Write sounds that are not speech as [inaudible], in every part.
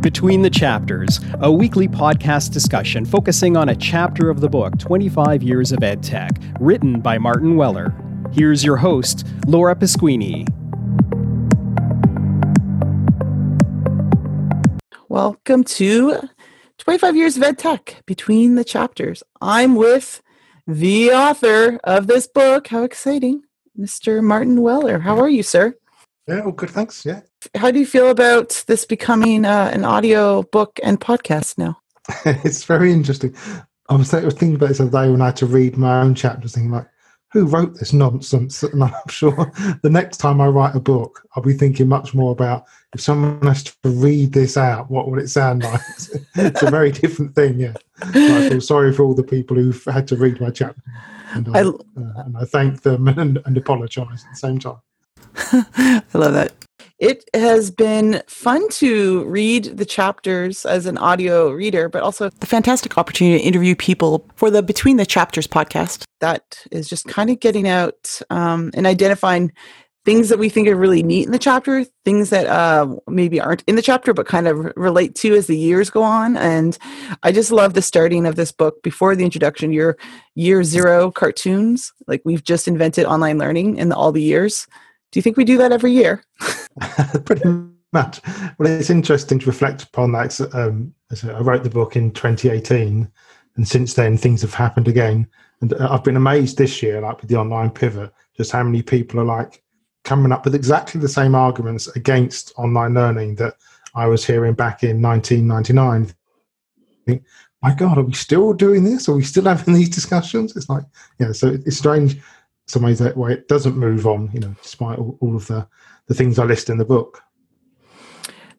Between the Chapters, a weekly podcast discussion focusing on a chapter of the book 25 Years of Ed Tech, written by Martin Weller. Here's your host, Laura Pasquini. Welcome to 25 Years of Ed Tech, Between the Chapters. I'm with the author of this book. How exciting, Mr. Martin Weller. How are you, sir? Yeah, well, good. Thanks. Yeah. How do you feel about this becoming uh, an audio book and podcast now? [laughs] it's very interesting. I was, thinking about this the other day when I had to read my own chapters, thinking like, who wrote this nonsense? [laughs] And I'm sure the next time I write a book, I'll be thinking much more about if someone has to read this out, what would it sound like? [laughs] it's a very different thing, yeah. I feel sorry for all the people who've had to read my chapter. And I, uh, and I thank them and, and apologise at the same time. [laughs] I love that. It has been fun to read the chapters as an audio reader, but also the fantastic opportunity to interview people for the Between the Chapters podcast. That is just kind of getting out um, and identifying things that we think are really neat in the chapter, things that uh, maybe aren't in the chapter but kind of relate to as the years go on. And I just love the starting of this book before the introduction, your year zero cartoons. Like we've just invented online learning in all the years. Do you think we do that every year? [laughs] [laughs] Pretty much. Well, it's interesting to reflect upon that. Um, I wrote the book in 2018, and since then things have happened again. And uh, I've been amazed this year, like with the online pivot, just how many people are like coming up with exactly the same arguments against online learning that I was hearing back in 1999. I Think, my God, are we still doing this? Are we still having these discussions? It's like, yeah, so it's strange some ways that way it doesn't move on, you know, despite all, all of the, the things I list in the book.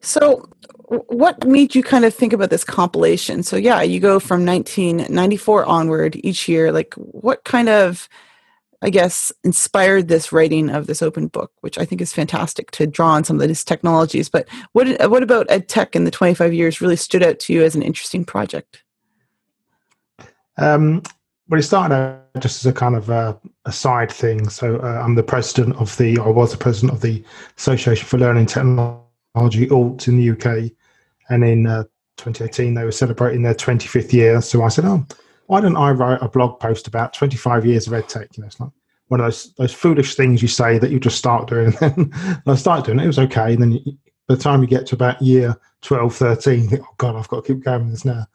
So, what made you kind of think about this compilation? So, yeah, you go from 1994 onward each year. Like, what kind of, I guess, inspired this writing of this open book, which I think is fantastic to draw on some of these technologies. But what what about ed tech in the 25 years really stood out to you as an interesting project? Um, well, it started out just as a kind of a, a side thing. So uh, I'm the president of the, I was the president of the Association for Learning Technology, ALT, in the UK. And in uh, 2018, they were celebrating their 25th year. So I said, oh, why don't I write a blog post about 25 years of EdTech? You know, it's like one of those those foolish things you say that you just start doing. [laughs] And I started doing it. It was okay. And then you, by the time you get to about year 12, 13, think, oh God, I've got to keep going with this now.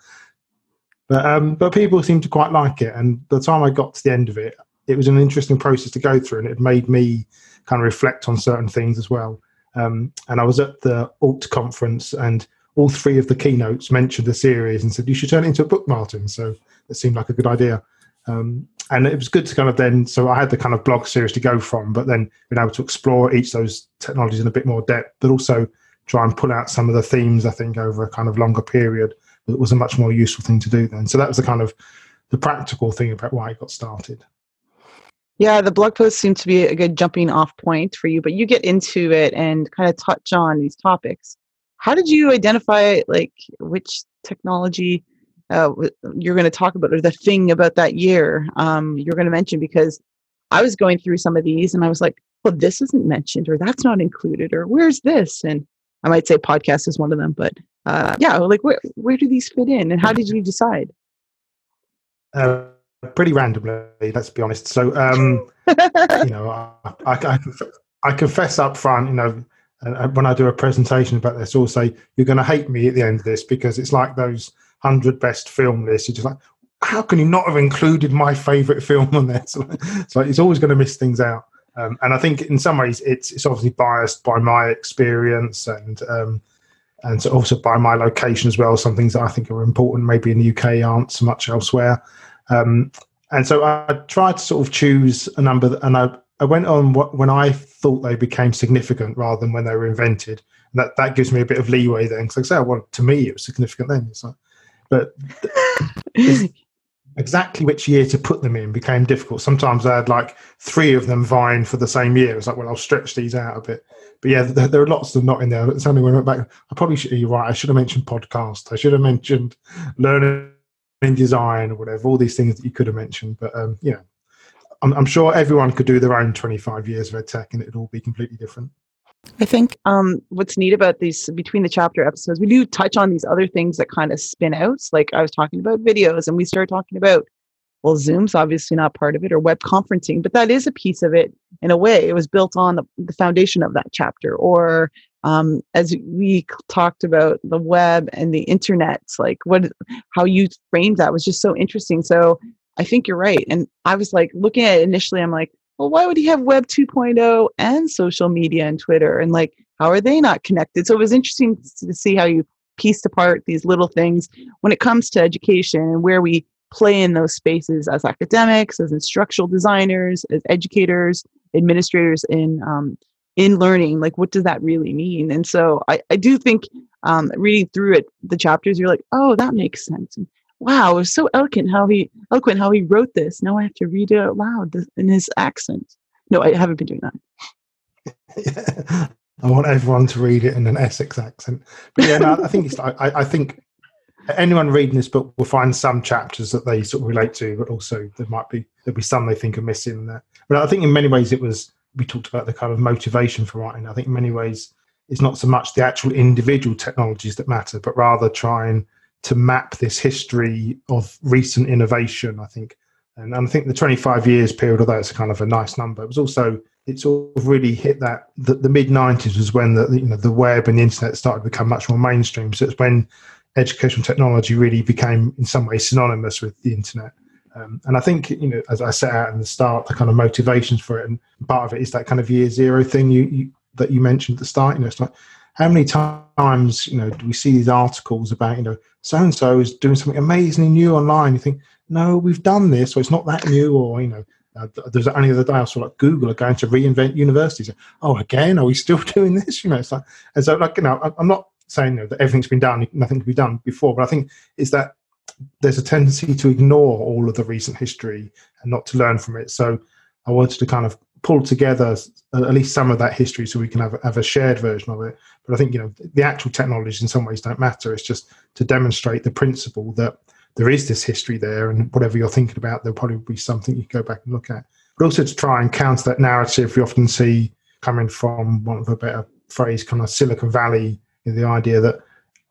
But um, but people seemed to quite like it, and the time I got to the end of it, it was an interesting process to go through, and it made me kind of reflect on certain things as well. Um, and I was at the Alt conference, and all three of the keynotes mentioned the series and said you should turn it into a book, Martin. So it seemed like a good idea. Um, and it was good to kind of then, so I had the kind of blog series to go from, but then being able to explore each of those technologies in a bit more depth, but also try and pull out some of the themes, I think, over a kind of longer period it was a much more useful thing to do then. So that was the kind of the practical thing about why I got started. Yeah, the blog post seemed to be a good jumping off point for you, but you get into it and kind of touch on these topics. How did you identify like which technology uh, you're going to talk about or the thing about that year um, you're going to mention? Because I was going through some of these and I was like, well, this isn't mentioned or that's not included or where's this? And I might say podcast is one of them, but uh, yeah, like where where do these fit in, and how did you decide? Uh, pretty randomly, let's be honest. So, um, you know, I, I, I, confess up front, you know, when I do a presentation about this, I'll say you're going to hate me at the end of this because it's like those hundred best film lists. You're just like, how can you not have included my favorite film on there? So, so it's always going to miss things out. Um, and I think in some ways it's it's obviously biased by my experience and um, and so also by my location as well. Some things that I think are important, maybe in the UK, aren't so much elsewhere. Um, and so I tried to sort of choose a number, and I, I went on what, when I thought they became significant rather than when they were invented. And that, that gives me a bit of leeway then, because I say, well, to me, it was significant then. It's like, but [laughs] exactly which year to put them in became difficult. Sometimes I had like three of them vying for the same year. It's like, well, I'll stretch these out a bit. But yeah, there, there are lots of not in there. It's only when I went back, I probably should, you're right, I should have mentioned podcast. I should have mentioned learning design or whatever, all these things that you could have mentioned. But um, yeah, I'm, I'm sure everyone could do their own 25 years of ed tech and it'd all be completely different. I think um, what's neat about these between the chapter episodes, we do touch on these other things that kind of spin out. Like I was talking about videos, and we started talking about, well, Zoom's obviously not part of it, or web conferencing, but that is a piece of it in a way. It was built on the, the foundation of that chapter. Or um, as we talked about the web and the internet, like what, how you framed that was just so interesting. So I think you're right. And I was like looking at it initially, I'm like, well, why would he have Web 2.0 and social media and Twitter? And like, how are they not connected? So it was interesting to see how you pieced apart these little things when it comes to education and where we play in those spaces as academics, as instructional designers, as educators, administrators in um, in learning. Like, what does that really mean? And so I, I do think um, reading through it, the chapters, you're like, oh, that makes sense. Wow, it was so eloquent how he eloquent how he wrote this. Now I have to read it out loud in his accent. No, I haven't been doing that. yeah. [laughs] I want everyone to read it in an Essex accent. But yeah, no, I think it's. I, I think anyone reading this book will find some chapters that they sort of relate to, but also there might be there'll be some they think are missing there. But I think in many ways it was. We talked about the kind of motivation for writing. I think in many ways it's not so much the actual individual technologies that matter, but rather trying to map this history of recent innovation, I think. And I think the 25 years period, although it's kind of a nice number, it was also it sort of really hit that the, the mid 90s was when the you know the web and the internet started to become much more mainstream. So it's when educational technology really became in some ways synonymous with the internet. Um, and I think you know, as I set out in the start, the kind of motivations for it, and part of it is that kind of year zero thing you, you that you mentioned at the start. You know, it's like how many times you know do we see these articles about you know so and so is doing something amazingly new online you think no we've done this so it's not that new or you know uh, there's only the other day I saw like Google are going to reinvent universities. Oh, again, are we still [laughs] doing this? You know, it's like, and so like, you know, I'm not saying you know, that everything's been done, nothing can be done before, but I think is that there's a tendency to ignore all of the recent history and not to learn from it. So I wanted to kind of pull together at least some of that history so we can have, have a shared version of it. But I think, you know, the actual technologies in some ways don't matter. It's just to demonstrate the principle that there is this history there and whatever you're thinking about, there'll probably be something you go back and look at. But also to try and counter that narrative we often see coming from one of a better phrase, kind of Silicon Valley, the idea that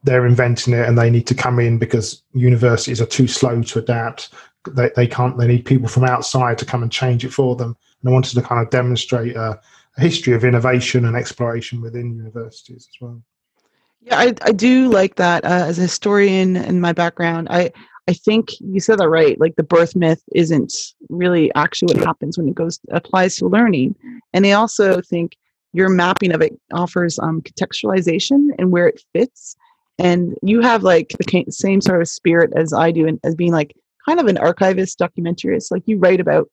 they're inventing it and they need to come in because universities are too slow to adapt. They, they can't, they need people from outside to come and change it for them. And I wanted to kind of demonstrate a, a history of innovation and exploration within universities as well. Yeah, I, I do like that. Uh, as a historian in my background, I, I think you said that right. Like the birth myth isn't really actually what happens when it goes applies to learning. And I also think your mapping of it offers um, contextualization and where it fits. And you have like the same sort of spirit as I do, and as being like kind of an archivist documentarist. Like you write about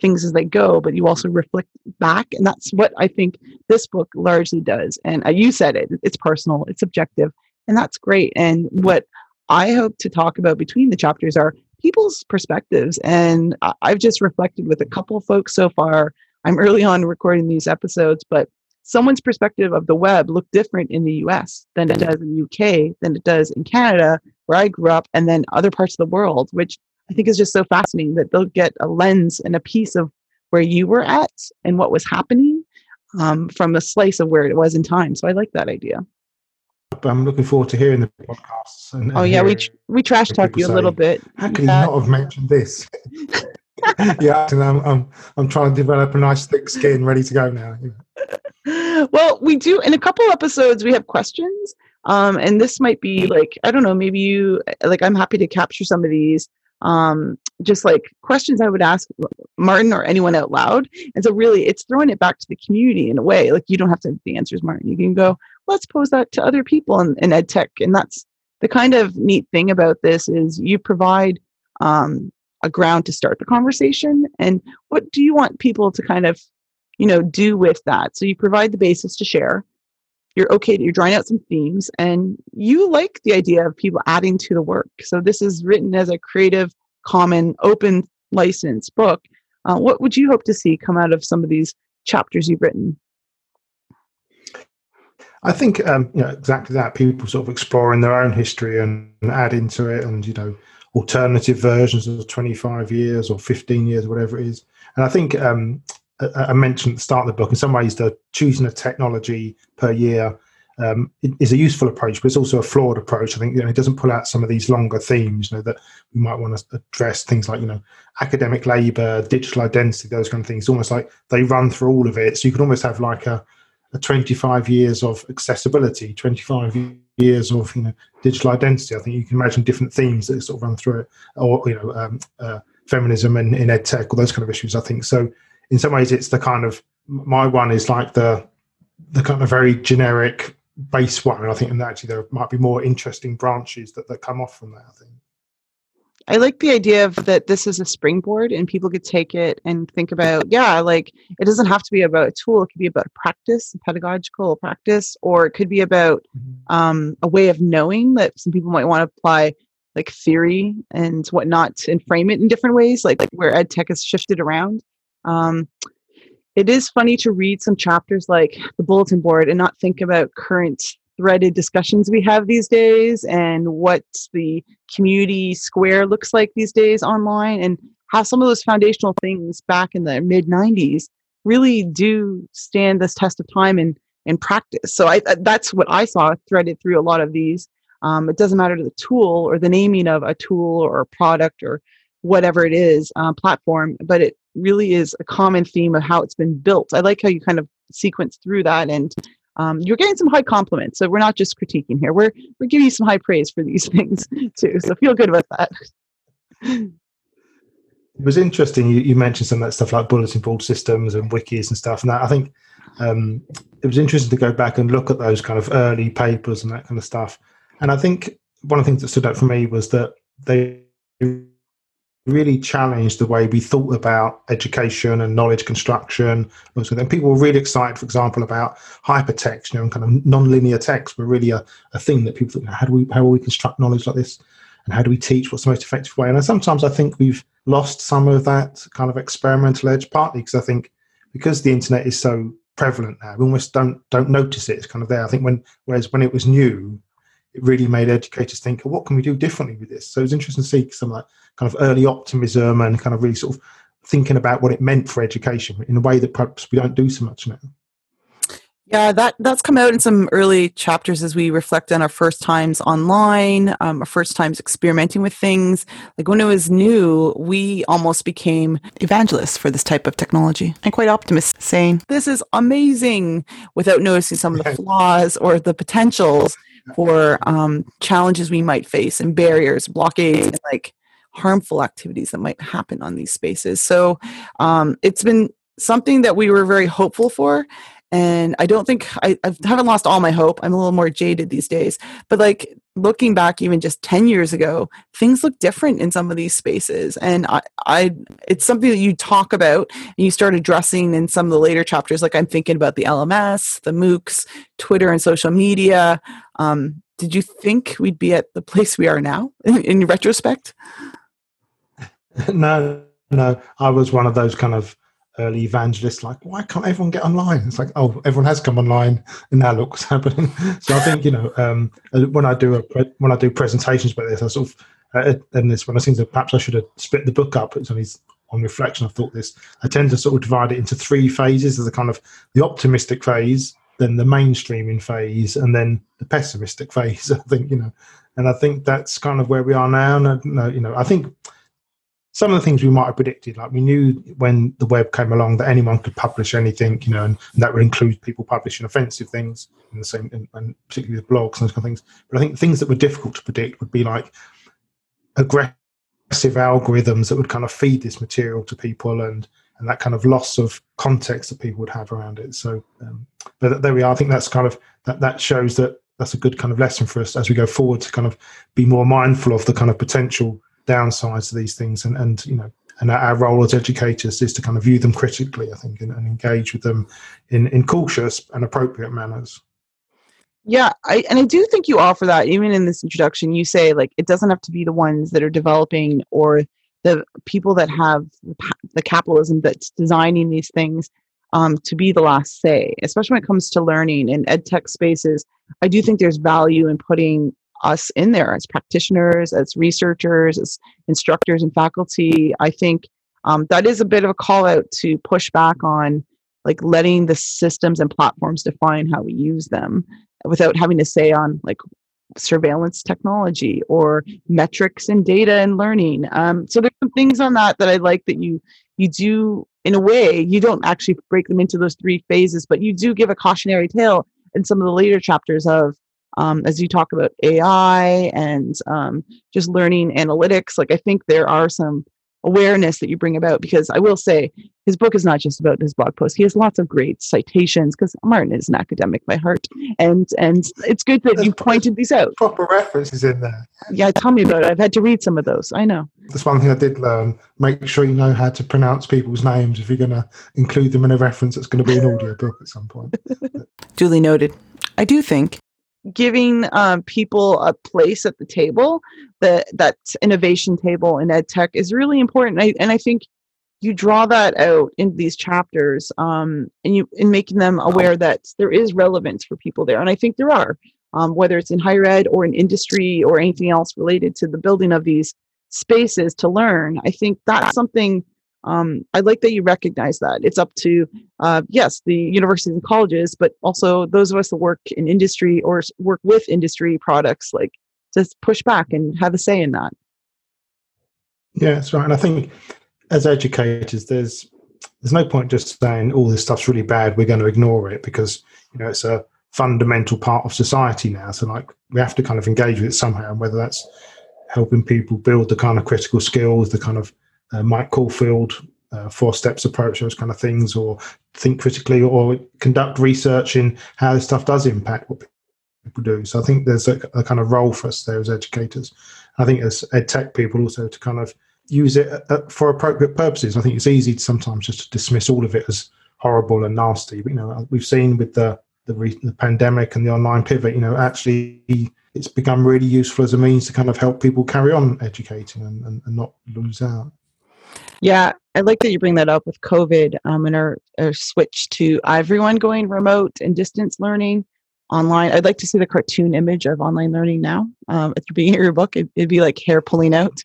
things as they go, but you also reflect back. And that's what I think this book largely does. And uh, you said it, it's personal, it's subjective, and that's great. And what I hope to talk about between the chapters are people's perspectives. And I've just reflected with a couple folks so far. I'm early on recording these episodes, but someone's perspective of the web looked different in the US than it does in the UK, than it does in Canada, where I grew up, and then other parts of the world, which I think is just so fascinating that they'll get a lens and a piece of where you were at and what was happening um, from a slice of where it was in time. So I like that idea. I'm looking forward to hearing the podcasts. And, and oh yeah, we tr- we trash talk you a little bit. How could yeah. you not have mentioned this? [laughs] yeah, and I'm, I'm I'm trying to develop a nice thick skin, ready to go now. [laughs] well, we do in a couple episodes we have questions. Um, and this might be like I don't know, maybe you like I'm happy to capture some of these um, just like questions I would ask Martin or anyone out loud. And so, really, it's throwing it back to the community in a way. Like, you don't have to have the answers, Martin. You can go, let's pose that to other people in, in ed tech. And that's the kind of neat thing about this is you provide um, a ground to start the conversation. And what do you want people to kind of, you know, do with that? So you provide the basis to share you're okay you're drawing out some themes and you like the idea of people adding to the work so this is written as a creative common open license book uh, what would you hope to see come out of some of these chapters you've written I think um, you know exactly that. People sort of exploring their own history and, and add into it, and you know, alternative versions of 25 years or 15 years, whatever it is. And I think um, I mentioned at the start of the book, in some ways, the choosing a technology per year um, is a useful approach, but it's also a flawed approach. I think you know, it doesn't pull out some of these longer themes you know, that we might want to address. Things like you know, academic labour, digital identity, those kind of things. Almost like they run through all of it, so you can almost have like a, a 25 years of accessibility, 25 years of you know digital identity. I think you can imagine different themes that sort of run through it, or you know, um, uh, feminism and in ed tech, all those kind of issues. I think so. In some ways, it's the kind of my one is like the the kind of very generic base one. And I think and actually there might be more interesting branches that, that come off from that, I think. I like the idea of that this is a springboard and people could take it and think about, yeah, like it doesn't have to be about a tool. It could be about a practice, a pedagogical practice, or it could be about mm-hmm. um, a way of knowing that some people might want to apply like theory and whatnot and frame it in different ways, like, like where ed tech has shifted around. Um, it is funny to read some chapters like the bulletin board and not think about current threaded discussions we have these days and what the community square looks like these days online and how some of those foundational things back in the mid 90s really do stand this test of time and and practice. So I, that's what i saw threaded through a lot of these. Um, it doesn't matter to the tool or the naming of a tool or a product or whatever it is uh, platform but it really is a common theme of how it's been built. I like how you kind of sequence through that and um, you're getting some high compliments. So we're not just critiquing here. We're we're giving you some high praise for these [laughs] things too. So feel good about that. It was interesting. You, you, mentioned some of that stuff like bulletin board systems and wikis and stuff. And I think um, it was interesting to go back and look at those kind of early papers and that kind of stuff. And I think one of the things that stood out for me was that they really challenged the way we thought about education and knowledge construction. And people were really excited, for example, about hypertext, you know, and kind of non-linear text were really a, a thing that people thought, how do we how will we construct knowledge like this? And how do we teach? What's the most effective way? And sometimes I think we've lost some of that kind of experimental edge, partly because I think because the internet is so prevalent now, we almost don't don't notice it. It's kind of there. I think when whereas when it was new, it really made educators think, what can we do differently with this? So it was interesting to see some like kind of early optimism and kind of really sort of thinking about what it meant for education in a way that perhaps we don't do so much now. Yeah, that that's come out in some early chapters as we reflect on our first times online, um, our first times experimenting with things. Like when it was new, we almost became evangelists for this type of technology and quite optimists, saying this is amazing, without noticing some of the [laughs] flaws or the potentials for um, challenges we might face and barriers, blockades, and like harmful activities that might happen on these spaces. So um, it's been something that we were very hopeful for. And I don't think I, I haven't lost all my hope. I'm a little more jaded these days. But like looking back even just 10 years ago, things look different in some of these spaces. And I, I it's something that you talk about and you start addressing in some of the later chapters. Like I'm thinking about the LMS, the MOOCs, Twitter and social media. Um, did you think we'd be at the place we are now in, [laughs] in retrospect? [laughs] no, no. I was one of those kind of early evangelists, like, why can't everyone get online? It's like, oh, everyone has come online, and now look what's [laughs] happening. so I think you know, um, uh, when I do a when I do presentations about this, I sort of uh, and this when I think that perhaps I should have split the book up. It's on reflection I've thought this. I tend to sort of divide it into three phases: as a kind of the optimistic phase, then the mainstreaming phase, and then the pessimistic [laughs] phase. I think you know, and I think that's kind of where we are now. And you know, I think some of the things we might have predicted, like we knew when the web came along that anyone could publish anything, you know, and, and that would include people publishing offensive things in the same, and, and particularly with blogs and those kind of things. But I think things that were difficult to predict would be like aggressive algorithms that would kind of feed this material to people and and that kind of loss of context that people would have around it. So, um, but there we are. I think that's kind of that that shows that that's a good kind of lesson for us as we go forward to kind of be more mindful of the kind of potential downsides to these things and, and you know and our role as educators is to kind of view them critically i think and, and engage with them in, in cautious and appropriate manners. Yeah I, and i do think you offer that even in this introduction. You say like it doesn't have to be the ones that are developing or the people that have the capitalism that's designing these things um, to be the last say especially when it comes to learning in ed tech spaces. I do think there's value in putting us in there as practitioners, as researchers, as instructors and faculty. I think um, that is a bit of a call out to push back on like letting the systems and platforms define how we use them without having to say on like surveillance technology or metrics and data and learning. Um, so there's some things on that that I like that you you do in a way you don't actually break them into those three phases, but you do give a cautionary tale in some of the later chapters of um, as you talk about AI and um, just learning analytics. Like I think there are some awareness that you bring about because I will say his book is not just about his blog post. He has lots of great citations because Martin is an academic by heart, and and it's good that you pointed these out. Proper references in there. Yeah, tell me about it. I've had to read some of those. I know. That's one thing I did learn. Make sure you know how to pronounce people's names if you're going to include them in a reference that's going to be an [laughs] audio book at some point. Duly noted. I do think giving um, people a place at the table, that that innovation table in ed tech is really important. I, and I think you draw that out in these chapters, um, and you in making them aware that there is relevance for people there, and I think there are, um, whether it's in higher ed or in industry or anything else related to the building of these spaces to learn. I think that's something um, I like that you recognize that. It's up to, uh, yes, the universities and colleges, but also those of us that work in industry or work with industry products, like to push back and have a say in that. Yeah, that's right. And I think as educators, there's there's no point just saying all oh, this stuff's really bad. We're going to ignore it because you know it's a fundamental part of society now. So like we have to kind of engage with it somehow, and whether that's helping people build the kind of critical skills, the kind of uh, Mike Caulfield uh, four steps approach, those kind of things, or think critically, or conduct research in how this stuff does impact what people do. So I think there's a, a kind of role for us there as educators. I think as ed tech people also to kind of use it uh, uh, for appropriate purposes. I think it's easy sometimes just to dismiss all of it as horrible and nasty. But you know, we've seen with the the, re- the pandemic and the online pivot, you know, actually it's become really useful as a means to kind of help people carry on educating and, and, and not lose out. Yeah, I like that you bring that up with COVID um, and our, our switch to everyone going remote and distance learning online. I'd like to see the cartoon image of online learning now. Um, at the beginning of your book, it, it'd be like hair pulling out.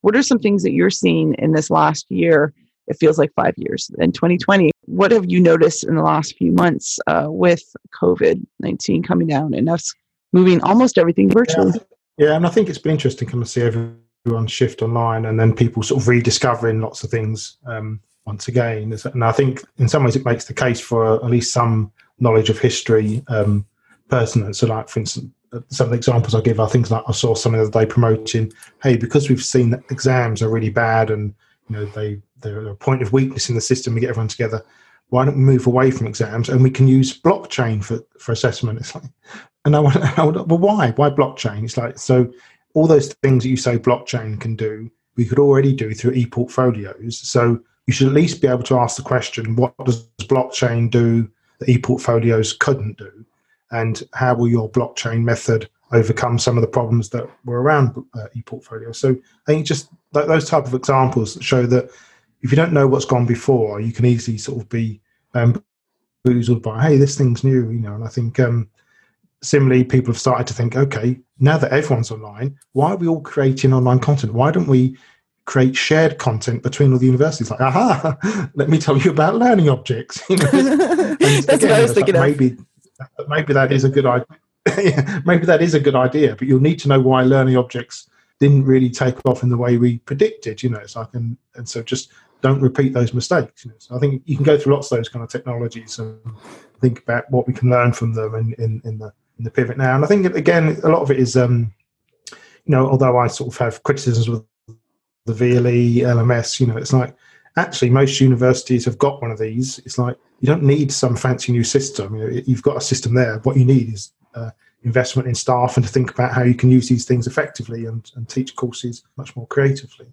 What are some things that you're seeing in this last year? It feels like five years in 2020. What have you noticed in the last few months uh, with COVID 19 coming down and us moving almost everything virtually? Yeah, yeah, and I think it's been interesting to kind of see everyone everyone shift online and then people sort of rediscovering lots of things um, once again. And I think in some ways it makes the case for at least some knowledge of history um, pertinent. So, like for instance, some of the examples I give are things like I saw some the other day promoting, hey, because we've seen that exams are really bad and you know they they're a point of weakness in the system. We get everyone together. Why don't we move away from exams and we can use blockchain for, for assessment? It's like, and I want, [laughs] well, why? Why blockchain? It's like so all those things that you say blockchain can do, we could already do through e-portfolios. So you should at least be able to ask the question, what does blockchain do that e-portfolios couldn't do? And how will your blockchain method overcome some of the problems that were around uh, e-portfolio? So I think just th- those type of examples show that if you don't know what's gone before, you can easily sort of be bamboozled by, hey, this thing's new, you know. And I think um, similarly, people have started to think, okay, now that everyone's online, why are we all creating online content? Why don't we create shared content between all the universities? Like, aha, [laughs] let me tell you about learning objects. [laughs] You know? [laughs] That's again, what I was thinking like maybe, maybe that is a good idea. maybe that is a good idea, but you'll need to know why learning objects didn't really take off in the way we predicted. You know, so I can, and so just don't repeat those mistakes. You know? So I think you can go through lots of those kind of technologies and think about what we can learn from them in, in, in the in the pivot now. And I think again, a lot of it is, um, you know, although I sort of have criticisms with the VLE, LMS, you know, it's like actually most universities have got one of these. It's like you don't need some fancy new system. You know, you've got a system there. What you need is uh, investment in staff and to think about how you can use these things effectively and, and teach courses much more creatively.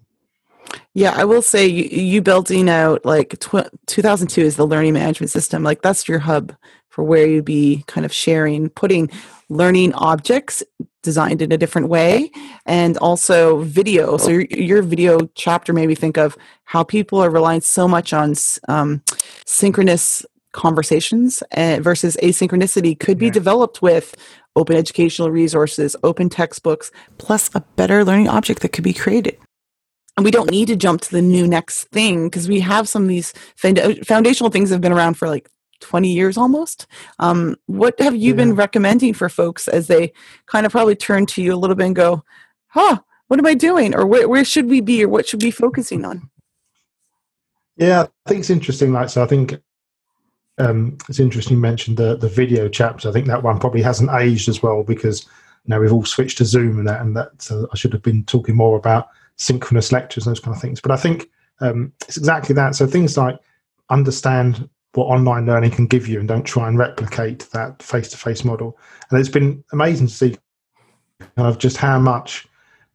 Yeah, I will say you, you building out like tw- 2002 is the learning management system. Like that's your hub for where you'd be kind of sharing, putting learning objects designed in a different way and also video. So your, your video chapter made me think of how people are relying so much on um, synchronous conversations uh, versus asynchronicity could be developed with open educational resources, open textbooks, plus a better learning object that could be created. and we don't need to jump to the new next thing because we have some of these foundational things that have been around for like 20 years almost. Um, what have you yeah. been recommending for folks as they kind of probably turn to you a little bit and go, huh, what am I doing? Or where, where should we be or what should we be focusing on? Yeah, I think it's interesting. Like, so I think um, it's interesting you mentioned the, the video chapter. I think that one probably hasn't aged as well because now we've all switched to Zoom and that, and that so I should have been talking more about synchronous lectures and those kind of things. But I think um, it's exactly that. So things like understand what online learning can give you and don't try and replicate that face-to-face model. And it's been amazing to see kind of just how much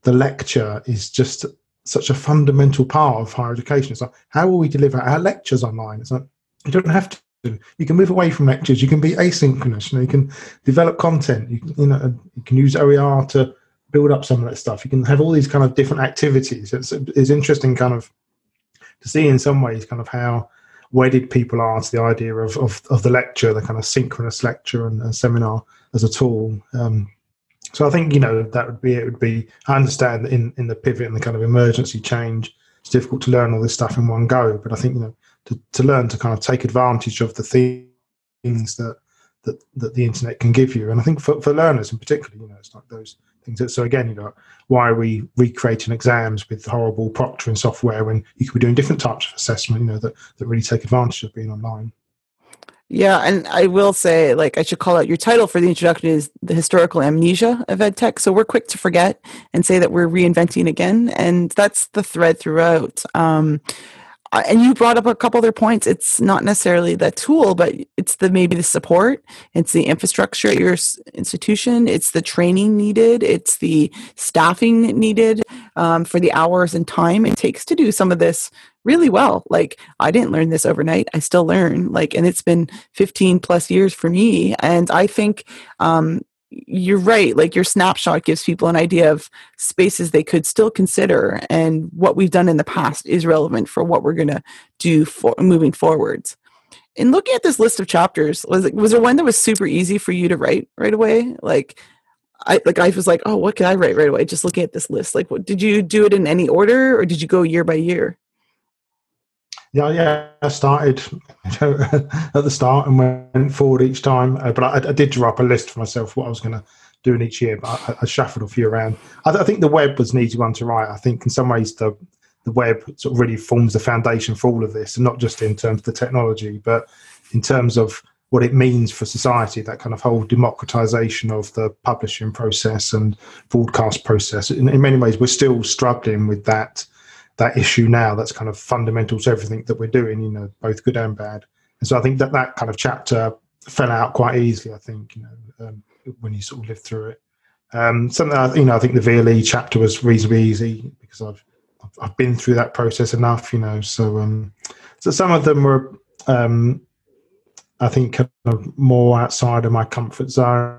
the lecture is just such a fundamental part of higher education. It's like, how will we deliver our lectures online? It's like, you don't have to. You can move away from lectures. You can be asynchronous. You know, you can develop content. You can, you know, you can use OER to build up some of that stuff. You can have all these kind of different activities. It's it's interesting, kind of, to see in some ways, kind of how wedded people are to the idea of of, of the lecture, the kind of synchronous lecture and, and seminar as a tool. Um, so I think you know that would be it. Would be I understand in in the pivot and the kind of emergency change, it's difficult to learn all this stuff in one go. But I think you know to to learn to kind of take advantage of the things that that that the internet can give you. And I think for for learners in particular, you know, it's like those things. So again, you know, why are we recreating exams with horrible proctoring software when you could be doing different types of assessment? You know, that that really take advantage of being online. Yeah, and I will say, like, I should call out your title for the introduction is the historical amnesia of EdTech. So we're quick to forget and say that we're reinventing again, and that's the thread throughout. Um, and you brought up a couple other points. It's not necessarily the tool but it's the maybe the support. It's the infrastructure at your institution. It's the training needed. It's the staffing needed um, for the hours and time it takes to do some of this really well. Like i didn't learn this overnight. I still learn. Like and it's been 15 plus years for me. And i think um, you're right like your snapshot gives people an idea of spaces they could still consider and what we've done in the past is relevant for what we're going to do for moving forwards in looking at this list of chapters was it was there one that was super easy for you to write right away like I like I was like, oh, what can I write right away? Just looking at this list. Like, what did you do it in any order, or did you go year by year? Yeah, yeah. I started [laughs] at the start and went forward each time, uh, but I, I, did draw up a list for myself what I was going to do in each year. But I, I shuffled a few around. I, I, think the web was an easy one to write. I think in some ways the the web sort of really forms the foundation for all of this, and not just in terms of the technology, but in terms of what it means for society. That kind of whole democratization of the publishing process and broadcast process. In, in many ways, we're still struggling with that that issue now that's kind of fundamental to everything that we're doing, you know, both good and bad. And so I think that that kind of chapter fell out quite easily, I think, you know, um, when you sort of lived through it. Um, something, I, you know, I think the VLE chapter was reasonably easy because I've, I've been through that process enough, you know, so, um, so some of them were, um, I think, kind of more outside of my comfort zone.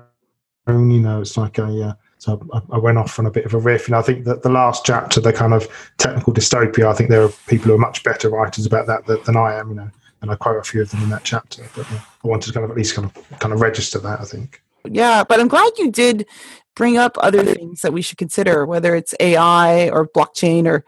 You know, it's like a, uh, so I, I, went off on a bit of a riff. And I think that the last chapter, the kind of technical dystopia, I think there are people who are much better writers about that than, than I am, you know, and I quote a few of them in that chapter. But I wanted to kind of at least kind of kind of register that, I think. Yeah, but I'm glad you did bring up other things that we should consider, whether it's AI or blockchain or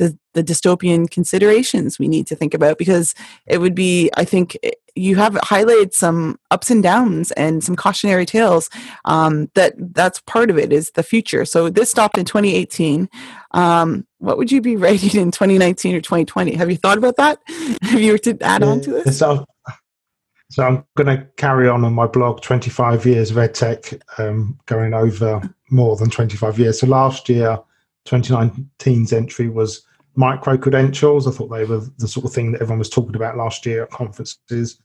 the, the dystopian considerations we need to think about because it would be i think you have highlighted some ups and downs and some cautionary tales um, that that's part of it is the future. So this stopped in 2018 um, what would you be [laughs] writing in 2019 or 2020 have you thought about that? [laughs] Have you were to add on to this? so, so i'm going to carry on on my blog 25 years of edtech um, going over more than 25 years. So last year 2019's entry was micro credentials. I thought they were the sort of thing that everyone was talking about last year at conferences.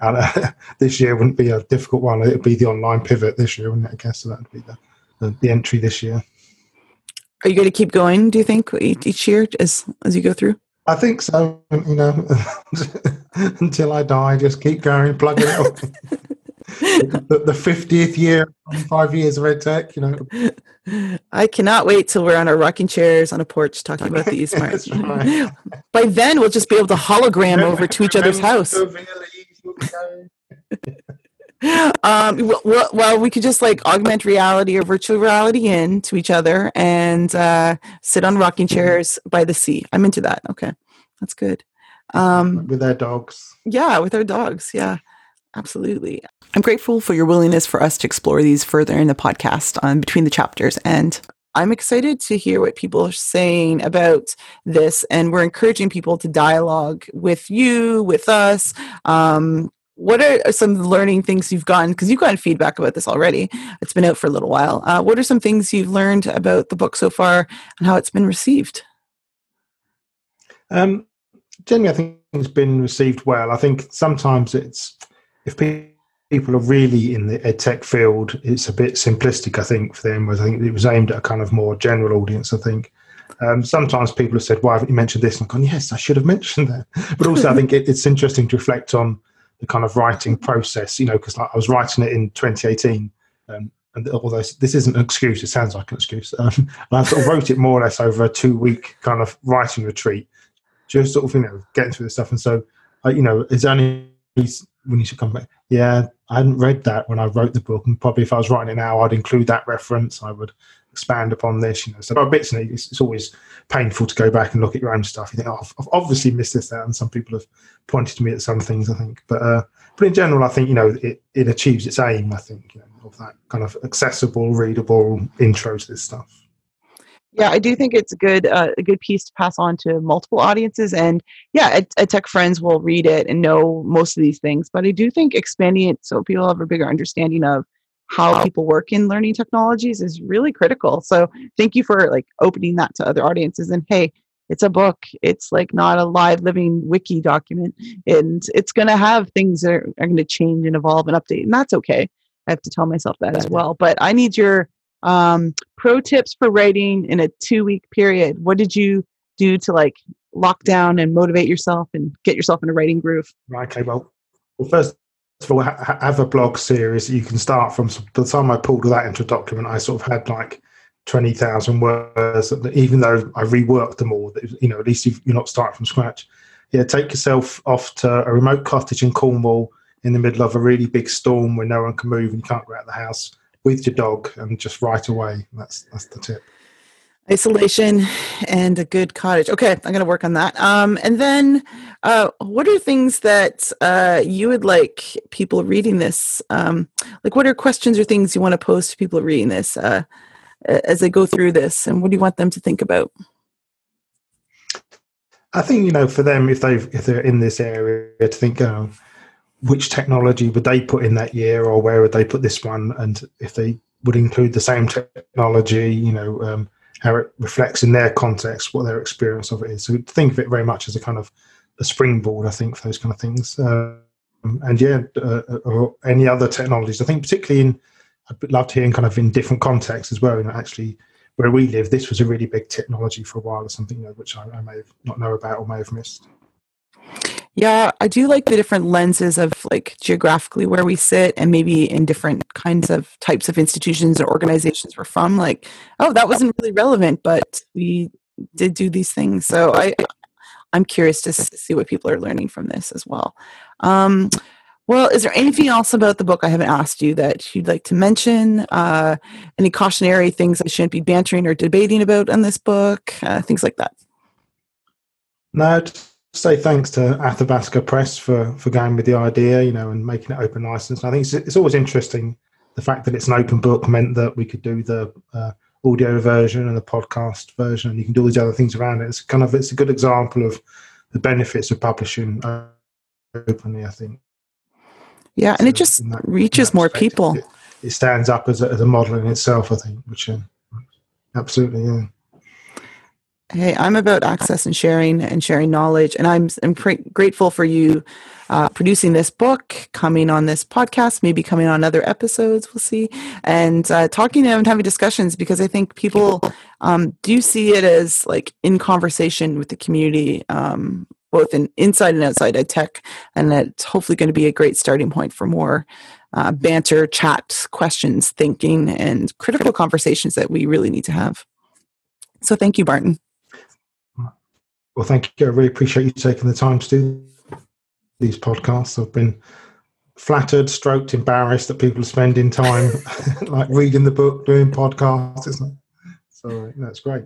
And uh, [laughs] this year wouldn't be a difficult one. It would be the online pivot this year, wouldn't it? I guess so that would be the, the, the entry this year. Are you going to keep going? Do you think each year as as you go through? I think so. You know, [laughs] until I die, just keep going, plug it up. [laughs] the fiftieth year, five years of ed tech. You know, I cannot wait till we're on our rocking chairs on a porch talking about these. [laughs] right. [laughs] By then, we'll just be able to hologram over to each other's house. [laughs] um, well, well, we could just like augment reality or virtual reality in to each other and uh, sit on rocking chairs by the sea. I'm into that. Okay, that's good. Um, with our dogs. Yeah, with our dogs. Yeah, absolutely. I'm grateful for your willingness for us to explore these further in the podcast on um, between the chapters and I'm excited to hear what people are saying about this, and we're encouraging people to dialogue with you, with us. Um, what are some of the learning things you've gotten? Because you've gotten feedback about this already. It's been out for a little while. Uh, what are some things you've learned about the book so far and how it's been received? Um, generally, I think it's been received well. I think sometimes it's if people are really in the ed tech field, it's a bit simplistic, I think, for them. I think it was aimed at a kind of more general audience, I think. Um, sometimes people have said, Why haven't you mentioned this? And I've gone, Yes, I should have mentioned that. [laughs] But also, I think it, it's interesting to reflect on the kind of writing process, you know, because like, I was writing it in 2018. Um, and although this isn't an excuse, it sounds like an excuse. Um, [laughs] I sort of wrote it more or less over a two week kind of writing retreat, just sort of, you know, getting through the stuff. And so, uh, you know, it's only when you should come back. Yeah, I hadn't read that when I wrote the book, and probably if I was writing it now, I'd include that reference. I would expand upon this. You know, so bits. It's, it's, always painful to go back and look at your own stuff. You think, oh, I've obviously missed this out, and some people have pointed to me at some things. I think, but uh, but in general, I think you know it, it achieves its aim. I think you know, of that kind of accessible, readable intro to this stuff. Yeah, I do think it's a good uh, a good piece to pass on to multiple audiences, and yeah, ed tech friends will read it and know most of these things. But I do think expanding it so people have a bigger understanding of how people work in learning technologies is really critical. So thank you for like opening that to other audiences. And hey, it's a book. It's like not a live living wiki document, and it's going to have things that are, are going to change and evolve and update, and that's okay. I have to tell myself that as well. But I need your um, pro tips for writing in a two week period. What did you do to like lock down and motivate yourself and get yourself in a writing groove? Right. Okay. Well, well first of all, ha- have a blog series you can start from. The time I pulled that into a document, I sort of had like 20,000 words, even though I reworked them all, you know, at least you're not starting from scratch. Yeah, take yourself off to a remote cottage in Cornwall in the middle of a really big storm where no one can move and can't go out of the house with your dog and just right away. That's that's the tip. Isolation and a good cottage. Okay, I'm going to work on that. Um, and then, uh, what are things that uh, you would like people reading this? Um, like, what are questions or things you want to pose to people reading this uh, as they go through this, and what do you want them to think about? I think you know, for them, if they if they're in this area, to think, oh, which technology would they put in that year or where would they put this one? And if they would include the same technology you know um, how it reflects in their context what their experience of it is. So think of it very much as a kind of a springboard i think for those kind of things. Um, and yeah uh, or any other technologies. I think particularly in i'd love to hear in kind of in different contexts as well you know actually where we live this was a really big technology for a while or something you know, which I, I may not know about or may have missed yeah, I do like the different lenses of like geographically where we sit and maybe in different kinds of types of institutions or organizations we're from. Like, oh, that wasn't really relevant, but we did do these things. So I I'm curious to see what people are learning from this as well. Um, well, is there anything else about the book I haven't asked you that you'd like to mention? Uh, any cautionary things I shouldn't be bantering or debating about in this book? Uh, things like that. No, say thanks to Athabasca Press for for going with the idea, you know, and making it open license. I think it's, it's always interesting. The fact that it's an open book meant that we could do the uh, audio version and the podcast version, and you can do all these other things around it. It's kind of it's a good example of the benefits of publishing openly. I think. Yeah, so and it just that, reaches more people. It, it, stands up as a, as a model in itself. I think, which uh, absolutely, yeah hey i'm about access and sharing and sharing knowledge and i'm, I'm grateful for you uh, producing this book coming on this podcast maybe coming on other episodes we'll see and uh, talking and having discussions because i think people um, do see it as like in conversation with the community um, both in inside and outside ed tech and it's hopefully going to be a great starting point for more uh, banter chat questions thinking and critical conversations that we really need to have. So thank you Martin well, thank you. I really appreciate you taking the time to do these podcasts. I've been flattered, stroked, embarrassed that people are spending time [laughs] [laughs] like reading the book, doing podcasts. Isn't it? So that's great.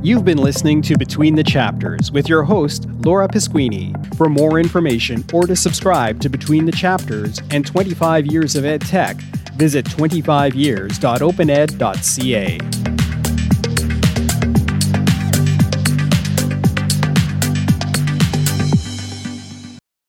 You've been listening to Between the Chapters with your host, Laura Pasquini. For more information or to subscribe to Between the Chapters and 25 Years of Ed Tech, visit 25years.opened.ca.